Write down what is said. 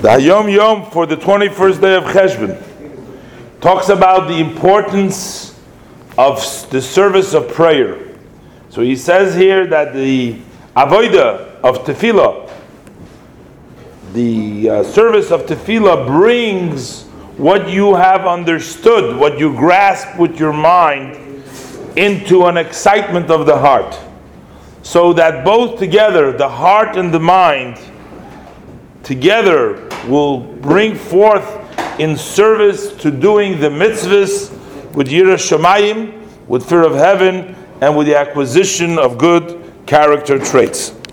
The Hayom Yom for the 21st day of Cheshvan talks about the importance of the service of prayer. So he says here that the avodah of tefillah, the uh, service of tefillah brings what you have understood, what you grasp with your mind, into an excitement of the heart. So that both together, the heart and the mind, together will bring forth in service to doing the mitzvahs with Yirah Shamayim, with fear of heaven, and with the acquisition of good character traits.